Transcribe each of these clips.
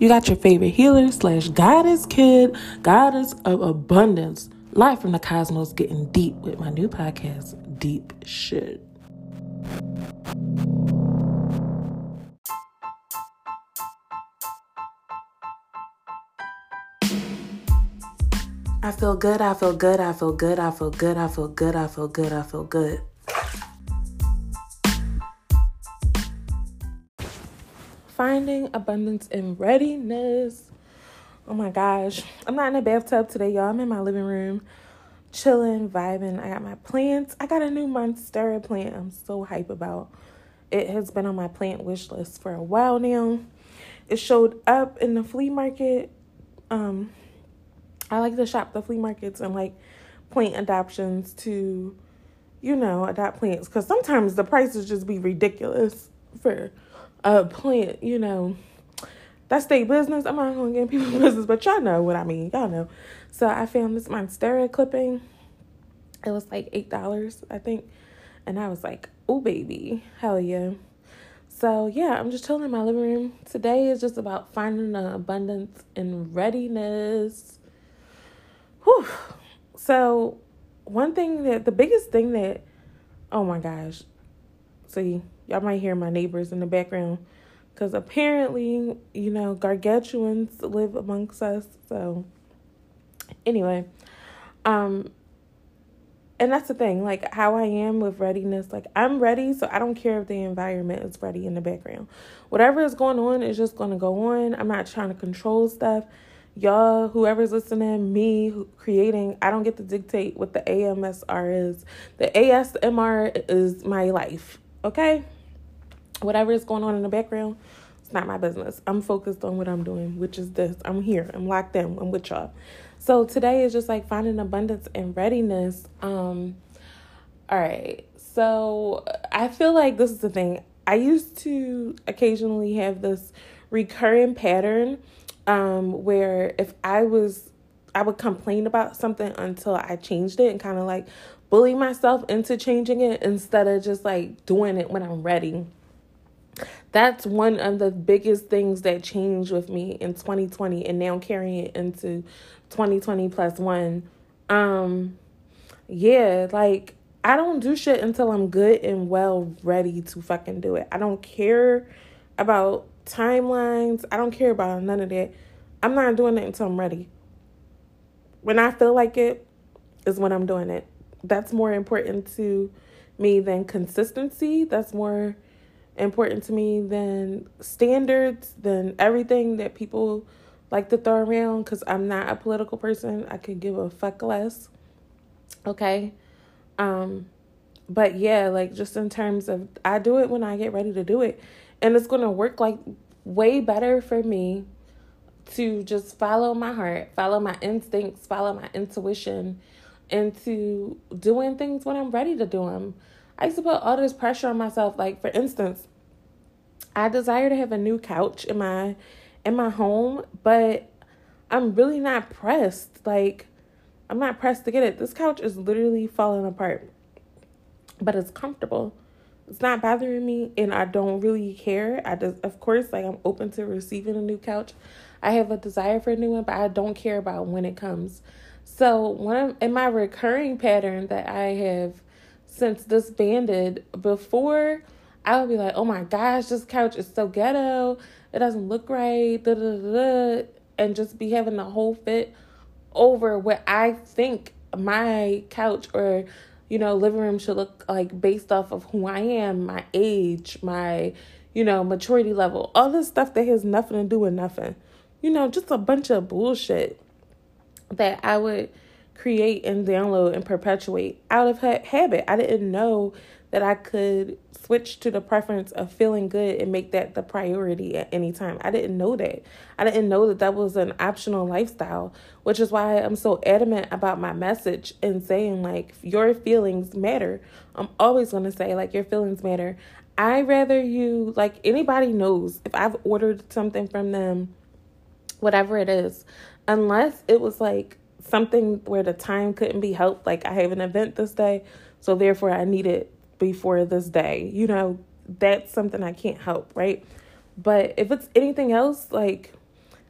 You got your favorite healer slash goddess kid, goddess of abundance, live from the cosmos, getting deep with my new podcast, Deep Shit. I feel good, I feel good, I feel good, I feel good, I feel good, I feel good, I feel good. Abundance and readiness. Oh my gosh. I'm not in a bathtub today, y'all. I'm in my living room, chilling, vibing. I got my plants. I got a new monstera plant I'm so hype about. It has been on my plant wish list for a while now. It showed up in the flea market. Um, I like to shop the flea markets and like plant adoptions to, you know, adopt plants because sometimes the prices just be ridiculous for a plant, you know. That's their business. I'm not gonna get people business, but y'all know what I mean. Y'all know. So I found this monstera clipping. It was like eight dollars, I think. And I was like, oh baby, hell yeah. So yeah, I'm just chilling in my living room. Today is just about finding an abundance and readiness. Whew. So one thing that the biggest thing that oh my gosh. See, y'all might hear my neighbors in the background because apparently, you know, gargantuans live amongst us. So anyway, um and that's the thing, like how I am with readiness, like I'm ready, so I don't care if the environment is ready in the background. Whatever is going on is just going to go on. I'm not trying to control stuff y'all, whoever's listening, me creating, I don't get to dictate what the AMSR is. The ASMR is my life, okay? Whatever is going on in the background, it's not my business. I'm focused on what I'm doing, which is this. I'm here. I'm locked in. I'm with y'all. So today is just like finding abundance and readiness. Um, all right. So I feel like this is the thing. I used to occasionally have this recurring pattern um, where if I was, I would complain about something until I changed it and kind of like bully myself into changing it instead of just like doing it when I'm ready. That's one of the biggest things that changed with me in 2020 and now carrying it into 2020 plus one. Um, yeah, like I don't do shit until I'm good and well ready to fucking do it. I don't care about timelines. I don't care about none of that. I'm not doing it until I'm ready. When I feel like it is when I'm doing it. That's more important to me than consistency. That's more important to me than standards, than everything that people like to throw around because I'm not a political person. I could give a fuck less. Okay. Um, but yeah, like just in terms of I do it when I get ready to do it and it's to work like way better for me to just follow my heart, follow my instincts, follow my intuition, into doing things when I'm ready to do them. I used to put all this pressure on myself. Like for instance, I desire to have a new couch in my in my home, but I'm really not pressed. Like I'm not pressed to get it. This couch is literally falling apart. But it's comfortable it's not bothering me and I don't really care. I just of course like I'm open to receiving a new couch. I have a desire for a new one, but I don't care about when it comes. So one of, in my recurring pattern that I have since disbanded before I would be like, oh my gosh, this couch is so ghetto. It doesn't look right. Da, da, da, and just be having the whole fit over what I think my couch or you know, living room should look like based off of who I am, my age, my, you know, maturity level, all this stuff that has nothing to do with nothing. You know, just a bunch of bullshit that I would create and download and perpetuate out of habit. I didn't know that I could switch to the preference of feeling good and make that the priority at any time. I didn't know that. I didn't know that that was an optional lifestyle, which is why I'm so adamant about my message and saying, like, your feelings matter. I'm always going to say, like, your feelings matter. I rather you, like, anybody knows if I've ordered something from them, whatever it is, unless it was like something where the time couldn't be helped, like, I have an event this day, so therefore I need it before this day. You know, that's something I can't help, right? But if it's anything else, like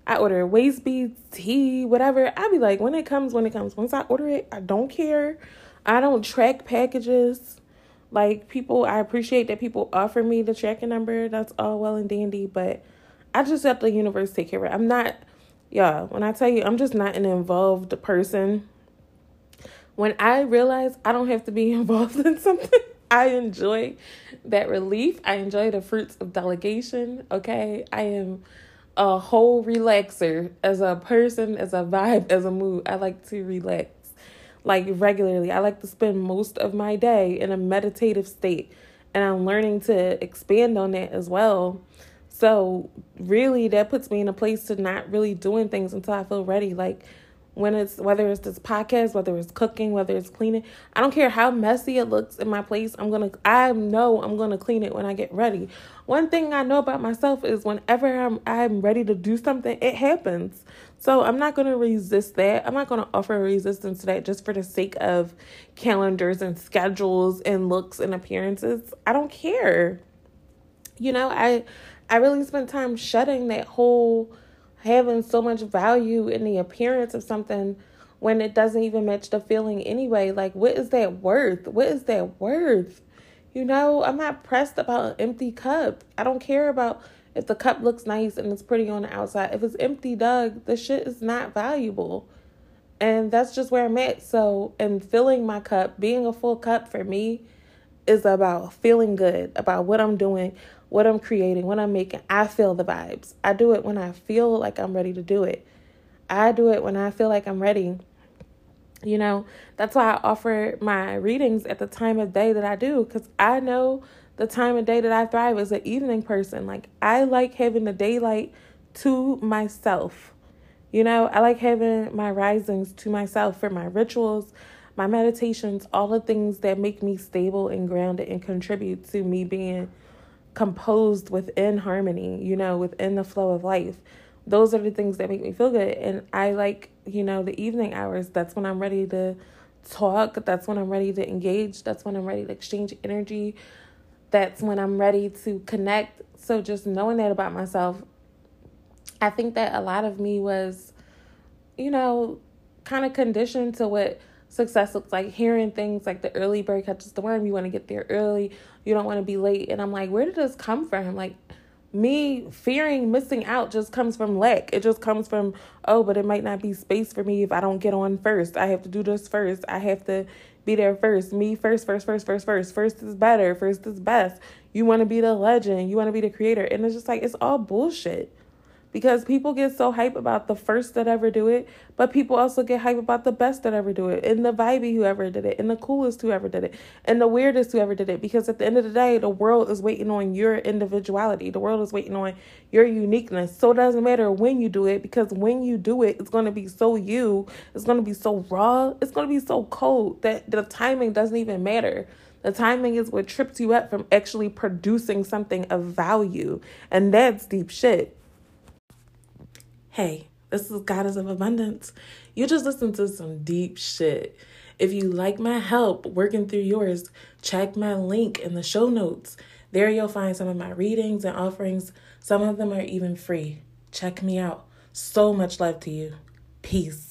I order waist beads, tea, whatever, I'll be like, when it comes, when it comes. Once I order it, I don't care. I don't track packages. Like people, I appreciate that people offer me the tracking number. That's all well and dandy, but I just let the universe take care of it. I'm not, yeah, when I tell you, I'm just not an involved person. When I realize I don't have to be involved in something, I enjoy that relief. I enjoy the fruits of delegation. Okay. I am a whole relaxer as a person, as a vibe, as a mood. I like to relax like regularly. I like to spend most of my day in a meditative state, and I'm learning to expand on that as well. So, really, that puts me in a place to not really doing things until I feel ready. Like, when it's whether it's this podcast, whether it's cooking, whether it's cleaning. I don't care how messy it looks in my place. I'm gonna I know I'm gonna clean it when I get ready. One thing I know about myself is whenever I'm I'm ready to do something, it happens. So I'm not gonna resist that. I'm not gonna offer resistance to that just for the sake of calendars and schedules and looks and appearances. I don't care. You know, I I really spent time shutting that whole having so much value in the appearance of something when it doesn't even match the feeling anyway. Like, what is that worth? What is that worth? You know, I'm not pressed about an empty cup. I don't care about if the cup looks nice and it's pretty on the outside. If it's empty, Doug, the shit is not valuable. And that's just where I'm at. So, and filling my cup, being a full cup for me is about feeling good about what I'm doing, what I'm creating, what I'm making. I feel the vibes. I do it when I feel like I'm ready to do it. I do it when I feel like I'm ready. You know, that's why I offer my readings at the time of day that I do because I know the time of day that I thrive as an evening person. Like, I like having the daylight to myself. You know, I like having my risings to myself for my rituals, my meditations, all the things that make me stable and grounded and contribute to me being composed within harmony, you know, within the flow of life. Those are the things that make me feel good. And I like, you know, the evening hours. That's when I'm ready to talk. That's when I'm ready to engage. That's when I'm ready to exchange energy. That's when I'm ready to connect. So just knowing that about myself, I think that a lot of me was, you know, kind of conditioned to what success looks like. Hearing things like the early bird catches the worm you want to get there early you don't want to be late. And i'm like where did this come from? Like me fearing missing out just comes from lack. It just comes from oh but it might not be space for me if i don't get on first. I have to do this first. I have to be there first. Me first first first first first. First is better. First is best. You want to be the legend. You want to be the creator. And it's just like it's all bullshit because people get so hype about the first that ever do it, but people also get hype about the best that ever do it, and the vibey whoever did it, and the coolest whoever did it, and the weirdest whoever did it. Because at the end of the day, the world is waiting on your individuality. The world is waiting on your uniqueness. So it doesn't matter when you do it, because when you do it, it's to be so you. It's to be so raw. It's to be so cold that the timing doesn't even matter. The timing is what trips you up from actually producing something of value. And that's deep shit. Hey, this is Goddess of Abundance. You just listened to some deep shit. If you like my help working through yours, check my link in the show notes. There you'll find some of my readings and offerings. Some of them are even free. Check me out. So much love to you. Peace.